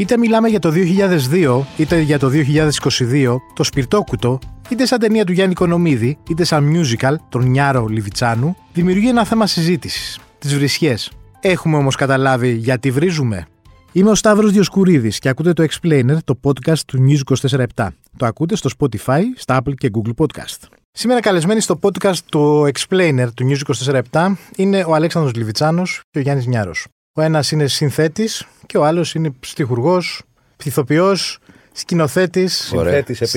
Είτε μιλάμε για το 2002, είτε για το 2022, το Σπιρτόκουτο, είτε σαν ταινία του Γιάννη Κονομίδη, είτε σαν musical, τον Νιάρο Λιβιτσάνου, δημιουργεί ένα θέμα συζήτησης. Τις βρισιέ. Έχουμε όμως καταλάβει γιατί βρίζουμε. Είμαι ο Σταύρος Διοσκουρίδης και ακούτε το Explainer, το podcast του News 24 Το ακούτε στο Spotify, στα Apple και Google Podcast. Σήμερα καλεσμένοι στο podcast το Explainer του News 24 είναι ο Αλέξανδρος Λιβιτσάνος και ο Γιάννης Νιάρος. Ο ένας είναι συνθέτης και ο άλλος είναι στιχουργός, πειθοποιός, σκηνοθέτης.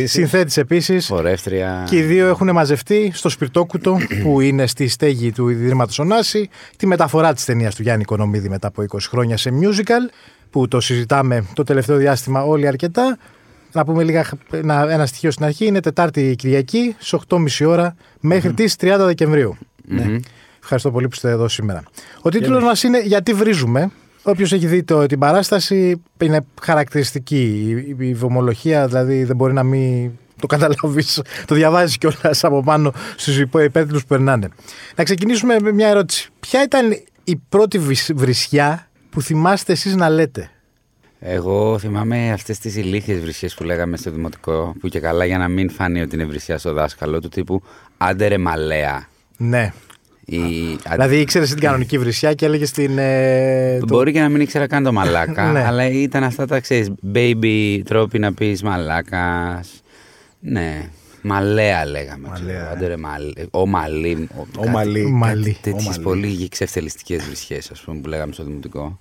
Συνθέτης επίσης. Φορεύτρια. Και οι δύο έχουν μαζευτεί στο Σπιρτόκουτο που είναι στη στέγη του Ιδρύματος Ωνάση τη μεταφορά της ταινίας του Γιάννη Κονομίδη μετά από 20 χρόνια σε musical που το συζητάμε το τελευταίο διάστημα όλοι αρκετά. Να πούμε λίγα ένα, ένα στοιχείο στην αρχή. Είναι Τετάρτη Κυριακή στι 8.30 ώρα μέχρι mm-hmm. τις 30 δεκεμβριου Ναι. Ευχαριστώ πολύ που είστε εδώ σήμερα. Ο τίτλος μας είναι Γιατί βρίζουμε. Όποιος έχει δει το, την παράσταση, είναι χαρακτηριστική. Η, η βομολογία δηλαδή δεν μπορεί να μην το καταλάβεις. Το διαβάζεις κιόλας από πάνω στους υπέτειλου που περνάνε. Να ξεκινήσουμε με μια ερώτηση. Ποια ήταν η πρώτη βρισιά που θυμάστε εσείς να λέτε; Εγώ θυμάμαι αυτές τις ηλίθιες βρισιές που λέγαμε στο δημοτικό, που και καλά για να μην φανεί ότι είναι βρισιά στο δάσκαλο, του τύπου άντερε μαλέα. Ναι. Η... Δηλαδή ήξερε την κανονική βρισιά και έλεγε την. Ε, Μπορεί και να μην ήξερα καν το μαλάκα, ναι. αλλά ήταν αυτά τα ξέρεις. Baby τρόποι να πεις μαλάκας. Ναι. Μαλέα λέγαμε. Μαλέα. Άντε, μαλ... Ο Μαλί. Ο, Μαλί. Μαλί. Τέτοιες πολύ ξεφτελιστικέ βρισιές, ας πούμε, που λέγαμε στο δημοτικό.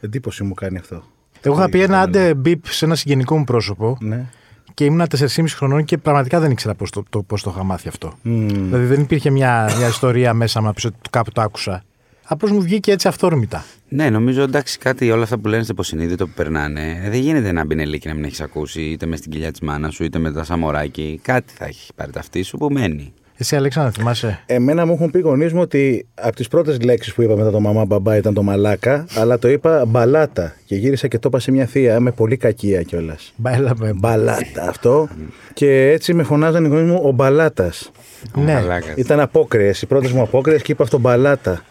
Εντύπωση μου κάνει αυτό. Εγώ είχα πει ένα άντε μπιπ σε ένα συγγενικό μου πρόσωπο. Ναι και ήμουν 4,5 χρονών και πραγματικά δεν ήξερα πώς το, το, πώς το είχα μάθει αυτό. Mm. Δηλαδή δεν υπήρχε μια, μια ιστορία μέσα μου να πεις ότι κάπου το άκουσα. Απλώς μου βγήκε έτσι αυθόρμητα. Ναι, νομίζω εντάξει κάτι όλα αυτά που λένε στο υποσυνείδητο που περνάνε. Δεν γίνεται να μπει και να μην έχεις ακούσει είτε μες στην κοιλιά της μάνας σου είτε με τα σαμοράκι. Κάτι θα έχει πάρει ταυτί σου που μένει. Εσύ, Αλέξανδρα, θυμάσαι; Εμένα μου έχουν πει γονείς μου ότι από τις πρώτες λέξεις που είπα μετά το μαμά μπαμπά ήταν το μαλάκα, αλλά το είπα μπαλάτα. Και γύρισα και το είπα σε μια θεία με πολύ κακία κιόλας. Μπαλάτα αυτό. και έτσι με φωνάζαν οι γονείς μου ο μπαλάτας. Ναι. Ήταν απόκριες. Οι πρώτες μου απόκριες και είπα αυτό μπαλάτα.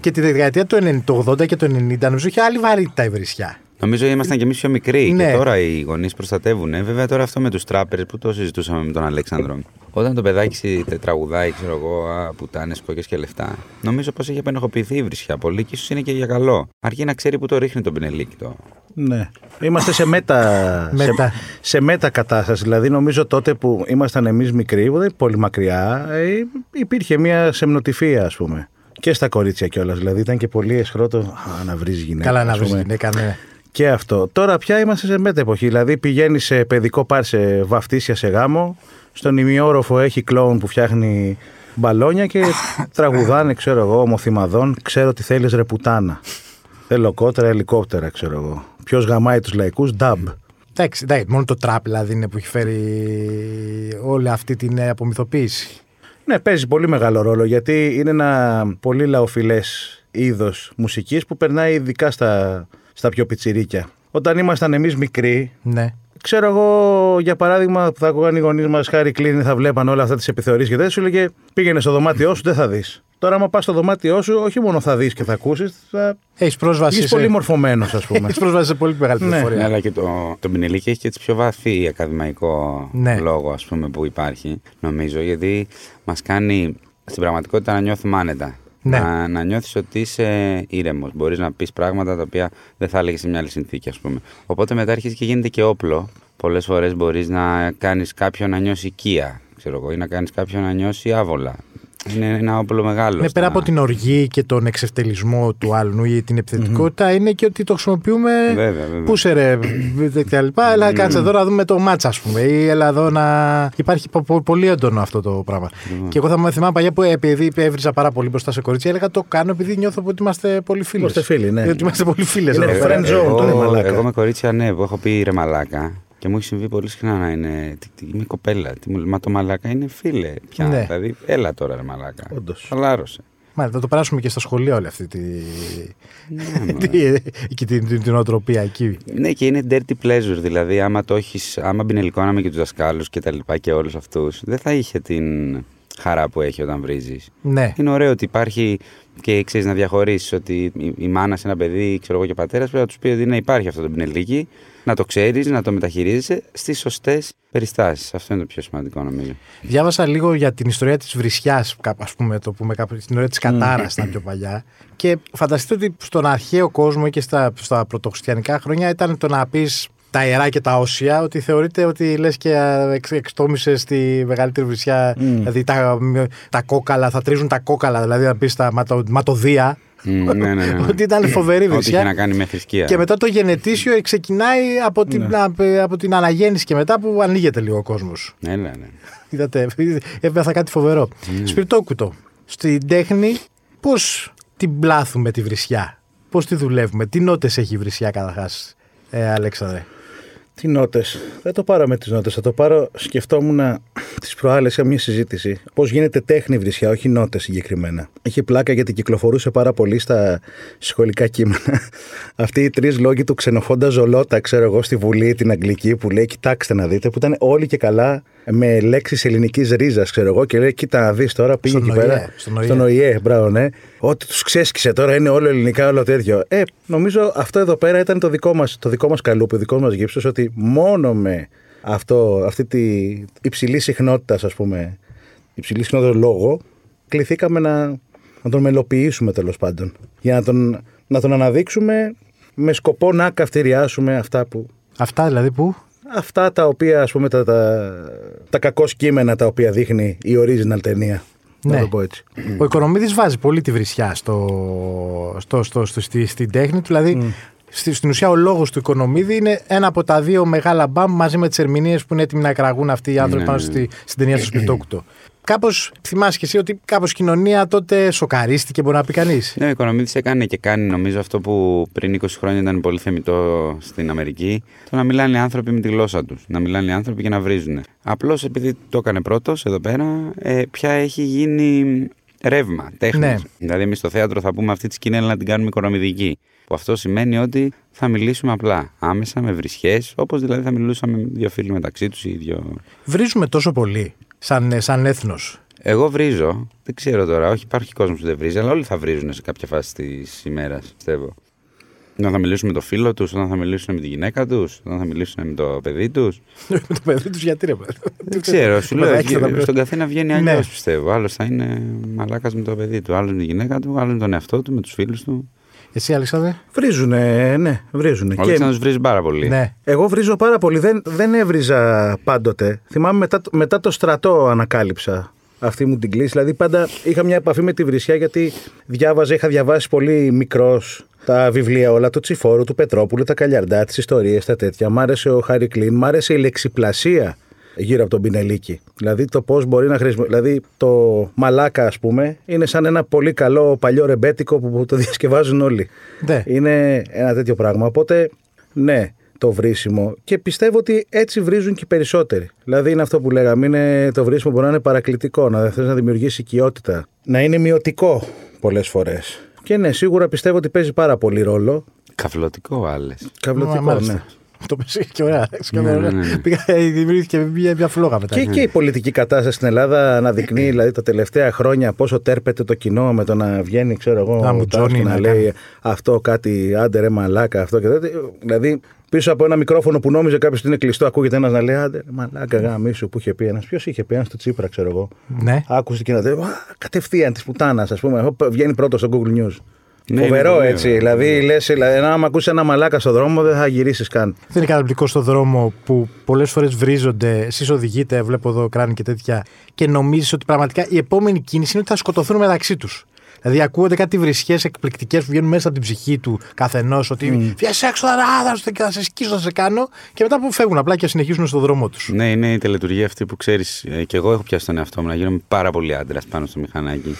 και τη δεκαετία του 80 και του 90 νομίζω είχε άλλη βαρύτητα η βρισιά. Νομίζω ήμασταν κι εμείς πιο μικροί ναι. και τώρα οι γονείς προστατεύουν. Βέβαια τώρα αυτό με τους τράπερ που το συζητούσαμε με τον Αλέξανδρο. Όταν το παιδάκι τραγουδάει, ξέρω εγώ, πουτάνες, κόκκες και λεφτά, νομίζω πως έχει απενεχοποιηθεί η βρισιά πολύ και ίσως είναι και για καλό. Αρκεί να ξέρει που το ρίχνει τον πινελίκητο. Ναι. Είμαστε σε μέτα, σε, σε μέτα κατάσταση. Δηλαδή, νομίζω τότε που ήμασταν εμείς μικροί, δεν πολύ μακριά, ε, υπήρχε μια σεμνοτυφία, ας πούμε. Και στα κορίτσια κιόλας. Δηλαδή, ήταν και πολύ εσχρότο να βρεις γυναίκα. Καλά, να βρεις γυναίκα, ναι. Και αυτό. Τώρα πια είμαστε σε μέτα εποχή. Δηλαδή, πηγαίνει σε παιδικό πάρ σε βαφτίσια σε γάμο στον ημιόροφο έχει κλόουν που φτιάχνει μπαλόνια και τραγουδάνε, ξέρω εγώ, ομοθυμαδών. Ξέρω τι θέλεις ρεπουτάνα. Θέλω κότρα, ελικόπτερα, ξέρω εγώ. Ποιος γαμάει τους λαϊκούς, νταμπ. Εντάξει, μόνο το τραπ δηλαδή είναι που έχει φέρει όλη αυτή την απομυθοποίηση. Ναι, παίζει πολύ μεγάλο ρόλο γιατί είναι ένα πολύ λαοφιλές είδος μουσικής που περνάει ειδικά στα, στα πιο πιτσιρίκια. Όταν ήμασταν εμείς μικροί, ναι. Ξέρω εγώ, για παράδειγμα, που θα ακούγαν οι γονείς μας, χάρη κλείνει, θα βλέπαν όλα αυτά τις επιθεωρήσεις και δεν σου λέγε πήγαινε στο δωμάτιό σου, δεν θα δεις. Τώρα, άμα πας στο δωμάτιό σου, όχι μόνο θα δεις και θα ακούσεις, θα. Έχεις πρόσβαση. Είσαι πολύ μορφωμένο, ας πούμε. Έχεις πρόσβαση σε πολύ μεγάλη ναι. πληροφορία. Ναι, αλλά και το, το Μινελίκη έχει και έτσι πιο βαθύ ακαδημαϊκό ναι. λόγο, ας πούμε, που υπάρχει, νομίζω, γιατί μας κάνει στην πραγματικότητα να νιώθουμε άνετα. Ναι. Να, να νιώθεις ότι είσαι ήρεμος. Μπορείς να πεις πράγματα τα οποία δεν θα έλεγες σε μια άλλη συνθήκη, ας πούμε. Οπότε μετά αρχίζει και γίνεται και όπλο. Πολλές φορές μπορείς να κάνεις κάποιον να νιώσει οικία, ξέρω εγώ, ή να κάνεις κάποιον να νιώσει άβολα. Είναι ένα όπλο μεγάλο. Ναι, πέρα από την οργή και τον εξευτελισμό του άλλου ή την επιθετικότητα, είναι και ότι το χρησιμοποιούμε. Βέβαια, βέβαια. Πού σε ρε, κτλ. Αλλά κάτσε εδώ να δούμε το μάτσα, ας πούμε. Ή έλα εδώ να. Υπάρχει πολύ έντονο αυτό το πράγμα. Και εγώ θα με θυμάμαι παλιά που επειδή έβριζα πάρα πολύ μπροστά σε κορίτσια, έλεγα το κάνω επειδή νιώθω ότι είμαστε πολύ φίλοι. Είμαστε φίλοι, ναι. Ότι είμαστε πολύ φίλες. friend Εγώ με κορίτσια, ναι, που έχω πει ρε μαλάκα. Και μου έχει συμβεί πολύ συχνά να είναι. Είμαι κοπέλα. Μα το μαλάκα είναι φίλε. Πια. Ναι. Δηλαδή, έλα τώρα, ρε μαλάκα. Όντως. Χαλάρωσε. Μάλιστα, θα το περάσουμε και στα σχολεία όλη αυτή τη... ναι, και την, την, την οτροπία εκεί. Ναι, και είναι dirty pleasure. Δηλαδή, άμα το έχεις, άμα μπινελικόναμε και τους δασκάλους και τα λοιπά και όλους αυτούς, δεν θα είχε την χαρά που έχει όταν βρίζεις. Ναι. Είναι ωραίο ότι υπάρχει και ξέρεις να διαχωρίσεις ότι η μάνα σε ένα παιδί, ξέρω εγώ και πατέρας, πρέπει να τους πει ότι ναι, υπάρχει αυτό το πινελίκι, να το ξέρεις, να το μεταχειρίζεσαι στις σωστές περιστάσεις. Αυτό είναι το πιο σημαντικό νομίζω. Διάβασα λίγο για την ιστορία της βρισιάς, ας πούμε, το πούμε κάπου, την ιστορία της κατάρας τα πιο παλιά. Και φανταστείτε ότι στον αρχαίο κόσμο και στα, στα πρωτοχριστιανικά χρόνια ήταν το να πεις τα ιερά και τα όσια, ότι θεωρείται ότι λες και εξτόμησες στη μεγαλύτερη βρισιά. Mm. Δηλαδή τα, τα κόκαλα, θα τρίζουν τα κόκαλα, δηλαδή να πεις τα ματο, ματοδία. Mm, ναι, ναι, ναι. ότι ήταν φοβερή βρισιά. Ό,τι είχε να κάνει με θρησκεία. Και μετά το γενετήσιο ξεκινάει από την, ναι. από την αναγέννηση και μετά που ανοίγεται λίγο ο κόσμος. Ναι, ναι, ναι. Είδατε, έβγαλα κάτι φοβερό. Mm. Σπιρτόκουτο. Στην τέχνη, πώς την πλάθουμε τη βρισιά, πώς τη δουλεύουμε, τι νότες έχει η βρισιά καταρχάς, ε, Αλέξανδρε; Τι νότες. Δεν το πάρω με τις νότες. Θα το πάρω. Σκεφτόμουν τις προάλλες σε μια συζήτηση. Πώς γίνεται τέχνη βρισιά, όχι νότες συγκεκριμένα. Είχε πλάκα γιατί κυκλοφορούσε πάρα πολύ στα σχολικά κείμενα. Αυτοί οι τρεις λόγοι του ξενοφώντα Ζολότα, ξέρω εγώ, στη Βουλή την Αγγλική, που λέει: Κοιτάξτε να δείτε, που ήταν όλοι και καλά με λέξεις ελληνικής ρίζας, ξέρω εγώ, και λέει: Κοίτα να δεις τώρα, πήγε εκεί πέρα. Στον ΟΗΕ, μπράβο, ναι. Ότι τους ξέσκησε τώρα, είναι όλο ελληνικά, όλο τέτοιο. Ε, νομίζω αυτό εδώ πέρα ήταν το δικό μας το δικό μας καλούπι, το δικός μας γύψος, ότι μόνο με αυτό, αυτή τη υψηλή συχνότητας, ας πούμε, υψηλή συχνότητα λόγο, κληθήκαμε να, να τον μελοποιήσουμε τέλος πάντων. Για να τον, να τον αναδείξουμε με σκοπό να καυτηριάσουμε αυτά που. Αυτά δηλαδή που; Αυτά τα οποία, ας πούμε, τα, τα, τα κακό κείμενα τα οποία δείχνει η original ταινία. Ναι. Να το πω έτσι. Ο Οικονομίδης βάζει πολύ τη βρισιά στο, στο, στο, στο στη, στην τέχνη του. Δηλαδή, mm. Στην ουσία, ο λόγος του Οικονομίδη είναι ένα από τα δύο μεγάλα μπαμ μαζί με τις ερμηνείες που είναι έτοιμοι να εκραγούν αυτοί οι άνθρωποι ναι, πάνω ναι, στη, στην ταινία του Σπιτόκουτο. Κάπως θυμάσαι και εσύ ότι κάπως η κοινωνία τότε σοκαρίστηκε, μπορεί να πει κανείς; Ναι, ο οικονομίτη έκανε και κάνει νομίζω αυτό που πριν 20 χρόνια ήταν πολύ θεμητό στην Αμερική. Το να μιλάνε οι άνθρωποι με τη γλώσσα τους. Να μιλάνε οι άνθρωποι και να βρίζουν. Απλώς επειδή το έκανε πρώτος εδώ πέρα, ε, πια έχει γίνει ρεύμα, τέχνης. Ναι. Δηλαδή, εμείς στο θέατρο θα πούμε αυτή τη σκηνή, να την κάνουμε οικονομική. Που αυτό σημαίνει ότι θα μιλήσουμε απλά, άμεσα, με βρισχές, όπως δηλαδή θα μιλούσαμε δύο φίλοι μεταξύ τους ή δύο. Βρίζουμε τόσο πολύ σαν, ε, σαν έθνος. Εγώ βρίζω. Δεν ξέρω τώρα. Όχι, υπάρχει κόσμος που δεν βρίζει, αλλά όλοι θα βρίζουν σε κάποια φάση της ημέρας, πιστεύω. Όταν θα μιλήσουν με το φίλο τους, όταν θα μιλήσουν με τη γυναίκα τους, όταν θα μιλήσουν με το παιδί τους. με το παιδί τους, γιατί ρε Δεν ξέρω. Σου λέω, στον καθένα βγαίνει αλλιώς ναι. πιστεύω. Άλλος θα είναι μαλάκας με το παιδί του, άλλο με τη γυναίκα του, άλλο με τον εαυτό του, με τους φίλους του. Εσύ, Αλεξάνδρε; Βρίζουνε, ναι, βρίζουνε. Ο Αλεξάνδρος βρίζει πάρα πολύ. Ναι. Εγώ βρίζω πάρα πολύ. Δεν, δεν έβριζα πάντοτε. Θυμάμαι μετά, μετά το στρατό ανακάλυψα αυτή μου την κλίση. Δηλαδή πάντα είχα μια επαφή με τη βρισιά γιατί διάβαζα, είχα διαβάσει πολύ μικρός τα βιβλία όλα του Τσιφόρου, του Πετρόπουλου, τα Καλιαρντά, τις ιστορίες, τα τέτοια. Μ' άρεσε ο Χάρη Κλίν, μ' άρεσε η λεξιπλασία γύρω από τον Πινελίκη. Δηλαδή το πώς μπορεί να χρησιμοποιήσει. Δηλαδή το μαλάκα, ας πούμε, είναι σαν ένα πολύ καλό παλιό ρεμπέτικο που το διασκευάζουν όλοι. Ναι. Είναι ένα τέτοιο πράγμα. Οπότε, ναι, το βρίσιμο. Και πιστεύω ότι έτσι βρίζουν και οι περισσότεροι. Δηλαδή είναι αυτό που λέγαμε. Είναι, το βρίσιμο μπορεί να είναι παρακλητικό, να θες να δημιουργήσει οικειότητα. Να είναι μειωτικό πολλές φορές. Και ναι, σίγουρα πιστεύω ότι παίζει πάρα πολύ ρόλο. Καυλωτικό, άλλες. Καυλωτικό, ναι. Το πέσει και ωραία. Ναι, ναι, ναι. Πήγα, δημιουργήθηκε μια, μια φλόγα μετά. Και, και η πολιτική κατάσταση στην Ελλάδα αναδεικνύει δηλαδή, τα τελευταία χρόνια πόσο τέρπεται το κοινό με το να βγαίνει, ξέρω εγώ, να, και να λέει αυτό κάτι, άντε ρε μαλάκα, αυτό και τέτοιο. Δηλαδή πίσω από ένα μικρόφωνο που νόμιζε κάποιος ότι είναι κλειστό, ακούγεται ένας να λέει Άντε, μαλάκα, γάμισου που είχε πει ένας. Ποιος είχε πει ένας στο Τσίπρα, ξέρω εγώ. Ναι. Άκουσε και να λέει Κατευθείαν της πουτάνας, ας πούμε. Βγαίνει πρώτος στο Google News. Ναι, Φοβερό έτσι. Δηλαδή, λες, δηλαδή, αν ακούσεις ένα μαλάκα στο δρόμο, δεν θα γυρίσεις καν. Δεν είναι καταπληκτικό στο δρόμο που πολλές φορές βρίζονται. Εσείς οδηγείτε, βλέπω εδώ κράνη και τέτοια, και νομίζεις ότι πραγματικά η επόμενη κίνηση είναι ότι θα σκοτωθούν μεταξύ τους. Δηλαδή, ακούγονται κάτι βρισχές εκπληκτικές που βγαίνουν μέσα από την ψυχή του καθενός. Ότι mm. έξω, θα, θα σε σκίσω, θα σε κάνω. Και μετά που φεύγουν απλά και συνεχίζουν στον δρόμο τους. Ναι, είναι η τελετουργία αυτή που ξέρεις. Ε, και εγώ έχω πιάσει τον εαυτό μου να γίνομαι πάρα πολύ άντρας πάνω στο μηχανάκι.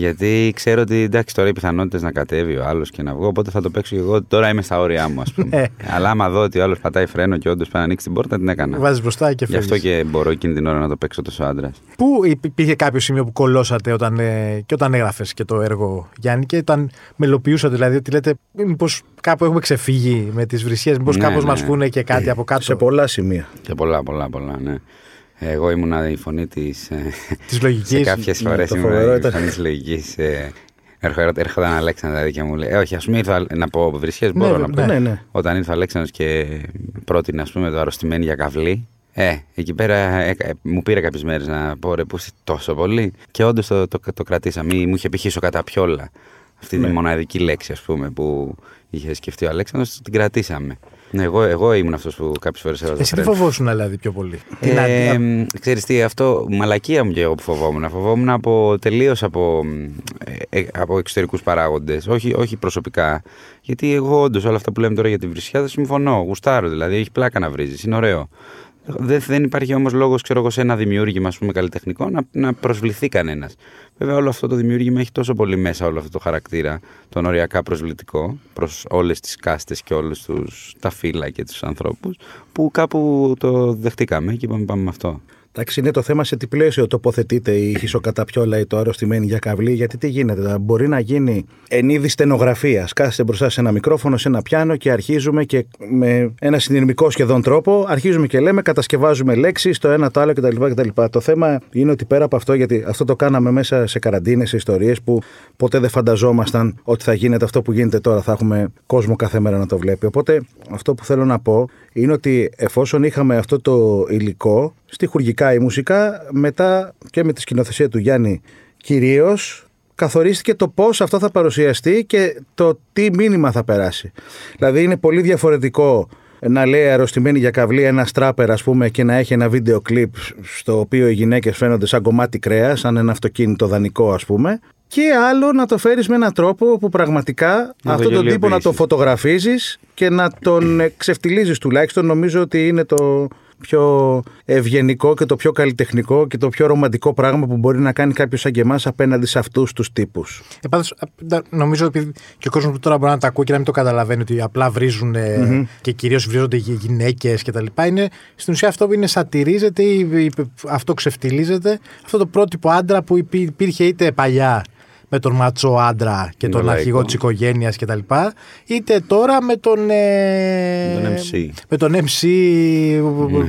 Γιατί ξέρω ότι εντάξει τώρα οι πιθανότητες να κατέβει ο άλλος και να βγω, οπότε θα το παίξω και εγώ. Τώρα είμαι στα όρια μου, ας πούμε. Ναι. Αλλά άμα δω ότι ο άλλος πατάει φρένο και όντως πρέπει να ανοίξει την πόρτα, την έκανα. Βάζεις μπροστά και φεύγει. Γι' αυτό και μπορώ εκείνη την ώρα να το παίξω τόσο άντρας. Πού υπήρχε κάποιο σημείο που κολώσατε όταν, ε, και όταν έγραφες και το έργο, Γιάννη, και όταν μελοποιούσατε, δηλαδή ότι λέτε, μήπως κάπου έχουμε ξεφύγει με τις βρισιές, μήπως ναι, κάπως ναι. μας πούνε και κάτι από κάτω; Σε πολλά σημεία. Σε πολλά, πολλά, πολλά, ναι. Εγώ ήμουνα η φωνή της. Της λογικής. Σε κάποιες φορές ήμουνα η φωνή της λογικής. Έρχονταν Αλέξανδρο δηλαδή και μου λέει: «Ε, Όχι, ας πούμε ήρθα να πω βρισχέ. Ναι, μπορώ να πω. Ναι, ναι. Όταν ήρθε ο Αλέξανδρος και πρότεινε, ας πούμε, το αρρωστημένη για καυλή. Ε, εκεί πέρα ε, ε, μου πήρε κάποιες μέρες να πω ρε, που τόσο πολύ. Και όντως το, το, το, κρατήσαμε. Μου είχε πηχήσει κατά πιόλα. Αυτή ναι. είναι η μοναδική λέξη, ας πούμε, που είχε σκεφτεί ο Αλέξανδρος, την κρατήσαμε. Ναι, εγώ, εγώ ήμουν αυτός που κάποιες φορές έβαζα. Εσύ τι φοβόσουν δηλαδή πιο πολύ; Ε, ξέρεις τι, αυτό μαλακία μου και εγώ που φοβόμουν. Φοβόμουν από τελείως από, ε, ε από εξωτερικούς παράγοντες. Όχι, όχι προσωπικά. Γιατί εγώ όντως όλα αυτά που λέμε τώρα για τη βρισιά δεν συμφωνώ. Γουστάρω δηλαδή. Έχει πλάκα να βρίζεις. Είναι ωραίο. Δεν, δεν υπάρχει όμως λόγος, ξέρω εγώ, σε ένα δημιούργημα ας πούμε, καλλιτεχνικό να, να προσβληθεί κανένας. Βέβαια, όλο αυτό το δημιούργημα έχει τόσο πολύ μέσα όλο αυτό το χαρακτήρα, τον οριακά προσβλητικό προς όλες τις κάστες και όλους τα φύλλα και τους ανθρώπους, που κάπου το δεχτήκαμε και είπαμε πάμε με αυτό. Εντάξει, είναι το θέμα σε τι πλαίσιο τοποθετείται η χισοκαταπιόλα ή το αρρωστημένη για καυλή, γιατί τι γίνεται. Δηλαδή, μπορεί να γίνει εν είδη στενογραφίας. Κάθεστε μπροστά σε ένα μικρόφωνο, σε ένα πιάνο και αρχίζουμε και με ένα συνειρμικό σχεδόν τρόπο αρχίζουμε και λέμε, κατασκευάζουμε λέξεις, το ένα το άλλο κτλ. κτλ. Το θέμα είναι ότι πέρα από αυτό, γιατί αυτό το κάναμε μέσα σε καραντίνες, σε ιστορίες που ποτέ δεν φανταζόμασταν ότι θα γίνεται αυτό που γίνεται τώρα. Θα έχουμε κόσμο κάθε μέρα να το βλέπει. Οπότε αυτό που θέλω να πω είναι ότι εφόσον είχαμε αυτό το υλικό, στοιχουργικά ή μουσικά, μετά και με τη σκηνοθεσία του Γιάννη κυρίως, καθορίστηκε το πώς αυτό θα παρουσιαστεί και το τι μήνυμα θα περάσει. Δηλαδή είναι πολύ διαφορετικό να λέει αρρωστημένη για καυλή ένα στράπερ ας πούμε και να έχει ένα βίντεο κλιπ στο οποίο οι γυναίκες φαίνονται σαν κομμάτι κρέας, σαν ένα αυτοκίνητο δανεικό ας πούμε και άλλο να το φέρεις με έναν τρόπο που πραγματικά να αυτόν τον τύπο να το φωτογραφίζεις και να τον ξεφτιλίζεις τουλάχιστον νομίζω ότι είναι το, πιο ευγενικό και το πιο καλλιτεχνικό και το πιο ρομαντικό πράγμα που μπορεί να κάνει κάποιος σαν και εμάς απέναντι σε αυτούς τους τύπους. Ε, νομίζω ότι και ο κόσμος που τώρα μπορεί να τα ακούει και να μην το καταλαβαίνει ότι απλά βρίζουν mm-hmm. και κυρίως βρίζονται γυναίκες κτλ. Είναι στην ουσία αυτό που είναι σατυρίζεται ή αυτό ξεφτιλίζεται. Αυτό το πρότυπο άντρα που υπήρχε είτε παλιά με τον ματσό άντρα και τον αρχηγό της οικογένειας κτλ. Είτε τώρα με τον, ε, τον MC. Με τον MC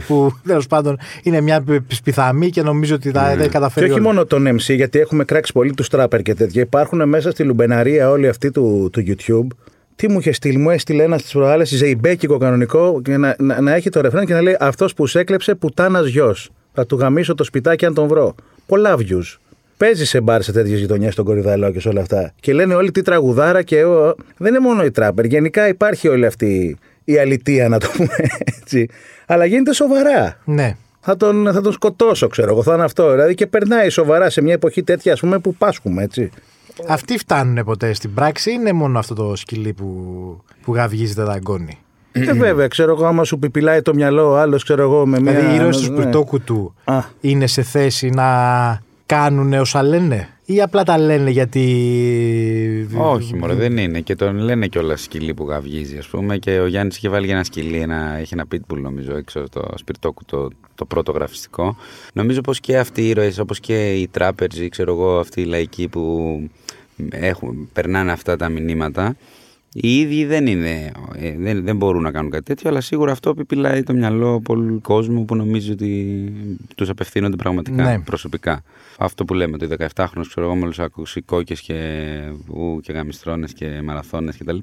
που, ναι. τέλος πάντων είναι μια πιθαμή και νομίζω ότι θα ναι. καταφέρει. Και όχι μόνο τον MC, γιατί έχουμε κράξει πολύ τους τράπερ και τέτοια. Υπάρχουν μέσα στη λουμπεναρία όλοι αυτοί του, του YouTube. Τι μου είχε στείλει, μου έστειλε ένας στι προάλλες ζεϊμπέκικο κανονικό και να, να, να, έχει το ρεφρέν και να λέει Αυτός που σε έκλεψε πουτάνας γιος. Θα του γαμίσω το σπιτάκι αν τον βρω. Πολλά views παίζει σε μπαρ σε τέτοιες γειτονιές στον Κορυδαλό και σε όλα αυτά. Και λένε όλοι τι τραγουδάρα και ο... δεν είναι μόνο η τράπερ. Γενικά υπάρχει όλη αυτή η αλητία, να το πούμε έτσι. Αλλά γίνεται σοβαρά. Ναι. Θα τον, θα τον σκοτώσω, ξέρω εγώ. Θα είναι αυτό. Δηλαδή και περνάει σοβαρά σε μια εποχή τέτοια, ας πούμε, που πάσχουμε, έτσι. Αυτοί φτάνουν ποτέ στην πράξη, είναι μόνο αυτό το σκυλί που, που γαυγίζεται δαγκώνει. Ε, βέβαια, ξέρω εγώ, άμα σου πιπιλάει το μυαλό, άλλος ξέρω εγώ με μια. Δηλαδή, οι ήρωες του σπιρτόκου του είναι σε θέση να κάνουν όσα λένε ή απλά τα λένε γιατί... Όχι μωρέ δεν είναι και τον λένε κιόλας σκυλί που γαυγίζει ας πούμε και ο Γιάννης είχε βάλει ένα σκυλί, ένα, έχει ένα pitbull νομίζω έξω το σπιρτόκου το, το πρώτο γραφιστικό. Νομίζω πως και αυτοί οι ήρωες όπως και οι τράπερζοι ξέρω εγώ αυτοί οι λαϊκοί που έχουν, περνάνε αυτά τα μηνύματα οι ίδιοι δεν είναι, ε, δεν, δεν μπορούν να κάνουν κάτι τέτοιο, αλλά σίγουρα αυτό επιπυλάει το μυαλό πολλού κόσμου που νομίζει ότι τους απευθύνονται πραγματικά ναι. προσωπικά. Αυτό που λέμε, ότι 17χρονο ξέρω εγώ, μόλις ακούσει κόκκες και, ου, και γαμιστρώνες και μαραθώνες κτλ.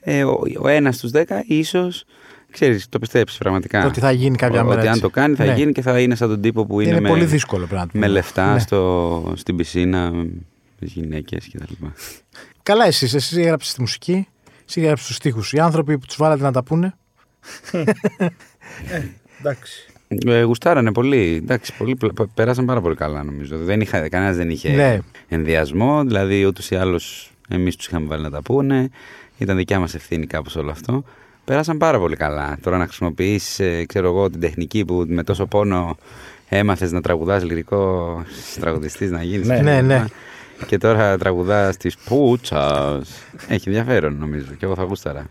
Ε, ο, ο ένας στους δέκα ίσως ξέρεις, το πιστέψεις πραγματικά. Ότι θα γίνει κάποια μέρα. Ότι αν το κάνει θα ναι. γίνει και θα είναι σαν τον τύπο που είναι, είναι με, πολύ δύσκολο, με λεφτά ναι. στο, στην πισίνα, με γυναίκες κτλ. Καλά, εσεί. Εσεί έγραψες τη μουσική, εσύ έγραψες τους στίχους. Οι άνθρωποι που τους βάλατε να τα πούνε. ε, εντάξει. Ε, γουστάρανε πολύ. Εντάξει, πολύ. Περάσαν πάρα πολύ καλά νομίζω. Δεν είχα, κανένας δεν είχε ναι. ενδιασμό. Δηλαδή ούτως ή άλλως εμείς τους είχαμε βάλει να τα πούνε. Ήταν δικιά μας ευθύνη κάπως όλο αυτό. Περάσαν πάρα πολύ καλά. Τώρα να χρησιμοποιήσεις, ε, ξέρω εγώ, την τεχνική που με τόσο πόνο έμαθες να τραγουδάς λυρικό τραγουδιστής να γίνεις. Ναι, ναι, ναι. Και τώρα τραγουδά τη Πούτσας. Έχει ενδιαφέρον νομίζω και εγώ θα γούσταρα.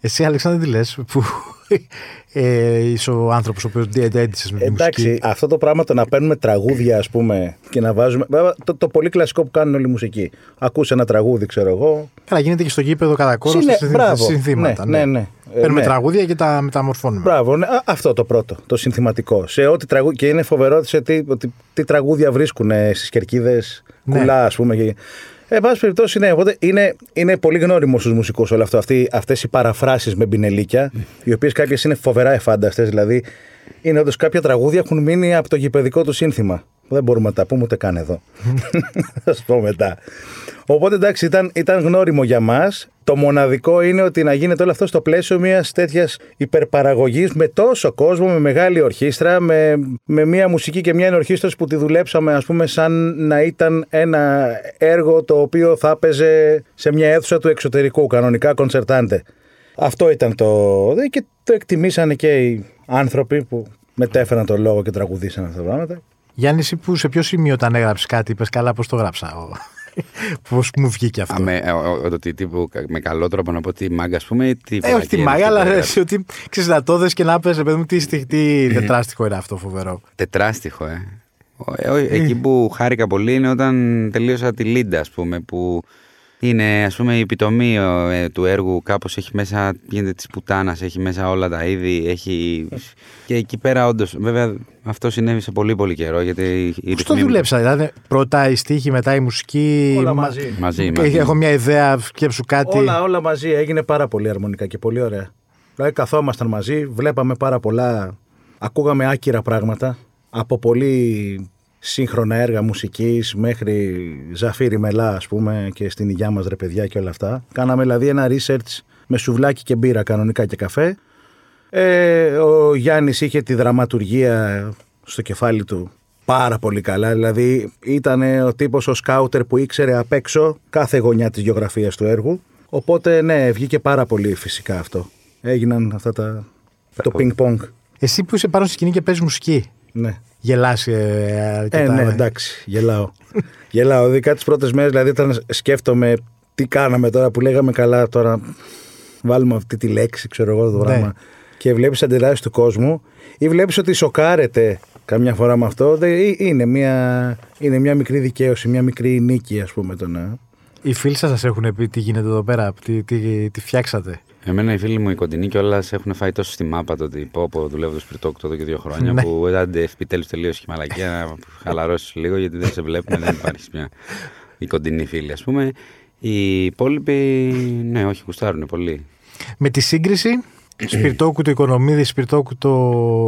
Εσύ, Αλεξάνδρου, τι λες, που ε, είσαι ο άνθρωπος ο οποίος έντυσε με τη Εντάξει, μουσική. αυτό το πράγμα το να παίρνουμε τραγούδια, ας πούμε, και να βάζουμε. Βέβαια, το, το πολύ κλασικό που κάνουν όλοι οι μουσικοί. Ακούσε ένα τραγούδι, ξέρω εγώ. Καλά, γίνεται και στο γήπεδο κατά κόρος Συνε- στα συνθή- μπράβο. συνθήματα. Ναι, ναι, ναι. Ε, Παίρνουμε ναι. τραγούδια και τα μεταμορφώνουμε. Μπράβο, ναι. Α, αυτό το πρώτο, το συνθηματικό. Σε ό,τι τραγούδι. Και είναι φοβερό σε τι, ότι, τι τραγούδια βρίσκουν στις κερκίδες, Ναι. κουλά, ας πούμε. Και... Ε, εν πάση περιπτώσει, ναι, οπότε είναι, είναι πολύ γνώριμος στους μουσικούς όλο αυτό. Αυτές οι παραφράσεις με μπινελίκια, οι οποίες κάποιες είναι φοβερά εφάνταστες. Δηλαδή, είναι όντως κάποια τραγούδια έχουν μείνει από το γηπαιδικό του σύνθημα. Δεν μπορούμε να τα πούμε ούτε καν εδώ. Θα σου πω μετά. Οπότε εντάξει, ήταν, ήταν γνώριμο για μας. Το μοναδικό είναι ότι να γίνεται όλο αυτό στο πλαίσιο μιας τέτοιας υπερπαραγωγής με τόσο κόσμο, με μεγάλη ορχήστρα, με, με μια μουσική και μια ενορχήστρωση που τη δουλέψαμε, ας πούμε, σαν να ήταν ένα έργο το οποίο θα έπαιζε σε μια αίθουσα του εξωτερικού, κανονικά κονσερτάντε. Αυτό ήταν το. και το εκτιμήσανε και οι άνθρωποι που μετέφεραν τον λόγο και τραγουδήσαν αυτά τα πράγματα. Γιάννη, εσύ που σε ποιο σημείο όταν έγραψες κάτι, είπες καλά, πώς το γράψα. Πώς μου βγήκε αυτό. Α, με, ε, ο- ο- ότι τύπου, με καλό τρόπο να πω τι μάγκα, ας πούμε, ή τι. Ε, όχι τη βλακία, μάγα, τι αλλά πέρα. εσύ ότι ξέρεις να το δες και να πες, παιδί μου, τι, τι, τι τετράστιχο είναι αυτό φοβερό. Τετράστιχο, ε. Ο- ε, ο- Εκεί που χάρηκα πολύ είναι όταν τελείωσα τη Λίντα, ας πούμε, που είναι ας πούμε η επιτομή ο, ε, του έργου κάπως έχει μέσα, γίνεται της πουτάνας, έχει μέσα όλα τα είδη, έχει... και εκεί πέρα όντως, βέβαια αυτό συνέβη σε πολύ πολύ καιρό γιατί οι Πώς το ρυθμοί- δουλέψα, δηλαδή πρώτα η στίχη, μετά η μουσική. Όλα μα- μαζί. Μαζί, Και μαζί. Έχω μια ιδέα, σκέψου κάτι. Όλα, όλα μαζί έγινε πάρα πολύ αρμονικά και πολύ ωραία. Δηλαδή καθόμασταν μαζί, βλέπαμε πάρα πολλά, ακούγαμε άκυρα πράγματα από πολύ σύγχρονα έργα μουσικής μέχρι Ζαφύρι Μελά ας πούμε και στην υγειά μας ρε παιδιά και όλα αυτά. Κάναμε δηλαδή ένα research με σουβλάκι και μπύρα κανονικά και καφέ. Ε, ο Γιάννης είχε τη δραματουργία στο κεφάλι του πάρα πολύ καλά. Δηλαδή ήταν ο τύπος ο σκάουτερ που ήξερε απ' έξω κάθε γωνιά της γεωγραφίας του έργου. Οπότε ναι, βγήκε πάρα πολύ φυσικά αυτό. Έγιναν αυτά τα... το πινκ πονγκ. Εσύ που είσαι πάνω στη σκηνή και παίζει μουσική. Ναι. Γελάσει ε, αρκετά. Ε, ναι, ε. εντάξει, γελάω. γελάω. Ειδικά τις πρώτες μέρες, δηλαδή, όταν σκέφτομαι τι κάναμε τώρα που λέγαμε καλά, τώρα βάλουμε αυτή τη λέξη, ξέρω εγώ το Ναι. πράγμα. Και βλέπεις αντιδράσεις του κόσμου ή βλέπεις ότι σοκάρεται καμιά φορά με αυτό. δε- ε, είναι, μια, είναι μια μικρή δικαίωση, μια μικρή νίκη, ας πούμε. Το να... Οι φίλοι σας σας έχουν πει τι γίνεται εδώ πέρα, τι, τι, τι φτιάξατε; Εμένα οι φίλοι μου οι κοντινοί κιόλας έχουν φάει τόσο στη μάπα το ότι πω πω δουλεύω το σπιρτόκ εδώ και δύο χρόνια Ναι. που άντε επιτέλου τελείωσε η μαλακία να χαλαρώσεις λίγο γιατί δεν σε βλέπουν, δεν υπάρχει μια η κοντινή φίλη ας πούμε. Οι υπόλοιποι, ναι, όχι, γουστάρουν πολύ. Με τη σύγκριση, Σπιρτόκου το Οικονομίδη, Σπιρτόκου το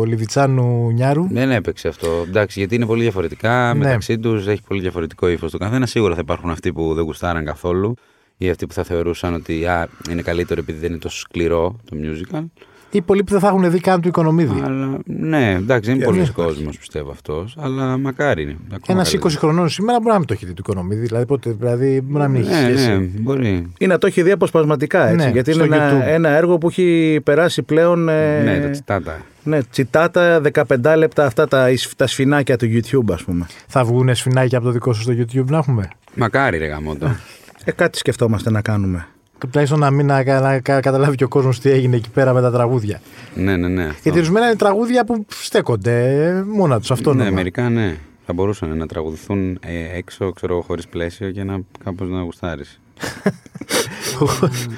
Λιβιτσάνου Νιάρου. Δεν έπαιξε αυτό. Εντάξει, γιατί είναι πολύ διαφορετικά Ναι. μεταξύ τους, έχει πολύ διαφορετικό ύφος το καθένα. Σίγουρα θα υπάρχουν αυτοί που δεν γουστάραν καθόλου ή αυτοί που θα θεωρούσαν ότι α, είναι καλύτερο επειδή δεν είναι τόσο σκληρό το musical. Ή πολλοί που δεν θα έχουν δει καν του Οικονομίδη. Αλλά ναι, εντάξει, δεν είναι Και πολλοί αυτό κόσμος πιστεύω αυτός, αλλά μακάρι είναι. ακόμα Ένας 20 καλύτερο. χρονών σήμερα μπορεί να μην το έχει δει του Οικονομίδη. Δηλαδή, πότε, δηλαδή μπορεί να μην έχει Ναι, σχέση. ναι, μπορεί. Ή να το έχει δει αποσπασματικά, έτσι. Ναι, γιατί στο είναι ένα, YouTube. ένα έργο που έχει περάσει πλέον. ε, Ναι, το τσιτάτα. ναι, τσιτάτα 15 λεπτά αυτά τα, τα σφινάκια του YouTube, ας πούμε. Θα βγουν σφινάκια από το δικό σου στο YouTube να έχουμε; Μακάρι, ρε γαμότο. Ε, κάτι σκεφτόμαστε να κάνουμε. Τουλάχιστον να μην να, να, κα- καταλάβει και ο κόσμος τι έγινε εκεί πέρα με τα τραγούδια. ναι, ναι, ναι. αυτό. Γιατί ορισμένα είναι τραγούδια που στέκονται ε, μόνα τους. Αυτό Ναι, μερικά ναι. Θα μπορούσαν να τραγουδηθούν ε, έξω, ξέρω χωρίς πλαίσιο και να κάπως να γουστάρεις.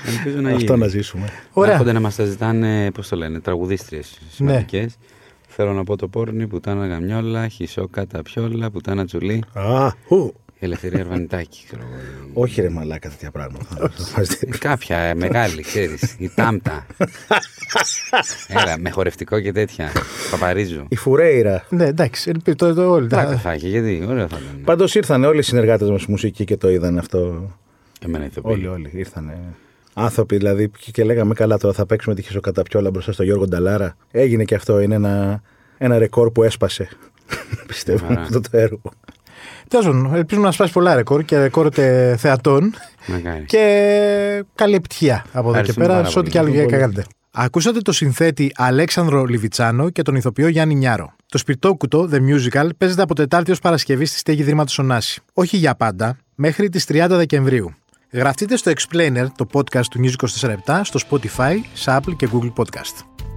Ελπίζω να Αυτό γίνει. να ζήσουμε. Ωραία. Να έρχονται να μας τα ζητάνε, πώς το λένε, τραγουδίστριες σημαντικές. Θέλω να πω το πόρνη, πουτάνα γαμιόλα, χισό κατά πιόλα, πουτάνα τσουλή. Α, ου. Η ελευθερία Αρβανιτάκη, ξέρω εγώ. Όχι ρε μαλάκα τέτοια πράγματα. Ε, Κάποια ε, μεγάλη, ξέρεις. Η τάμπτα. Έλα, με χορευτικό και τέτοια. Παπαρίζου. Η Φουρέιρα. Ναι, εντάξει, ελπίζω το, το, όλοι. Τράκα τα- θα έχει, γιατί ωραία θα ήταν. Πάντως ήρθαν όλοι οι συνεργάτες μας στη μουσική και το είδαν αυτό. Εμένα ηθοποιεί. Όλοι, όλοι ήρθαν. Άνθρωποι δηλαδή και- και λέγαμε καλά τώρα θα παίξουμε τη χισοκαταπιόλα μπροστά στο Γιώργο Νταλάρα. Έγινε και αυτό. Είναι ένα, ένα ρεκόρ που έσπασε. Πιστεύω Χαρά. αυτό το έργο. Τέλος πάντων, ελπίζουμε να σπάσει πολλά ρεκόρ και ρεκόρ τε- θεατών Μακάρι. και καλή επιτυχία από εδώ και Ευχαριστούμε πέρα πάρα σε ό,τι πολύ. και άλλο Πολύ. κάνετε. Ακούσατε το συνθέτη Αλέξανδρο Λιβιτσάνο και τον ηθοποιό Γιάννη Νιάρο. Το Σπιρτόκουτο The Musical παίζεται από Τετάρτη ως Παρασκευή στη στέγη Δήματος Ωνάση. Όχι για πάντα, μέχρι τις 30 Δεκεμβρίου. Γραφτείτε στο Explainer, το podcast του News 24 στο Spotify, σε Apple και Google Podcast.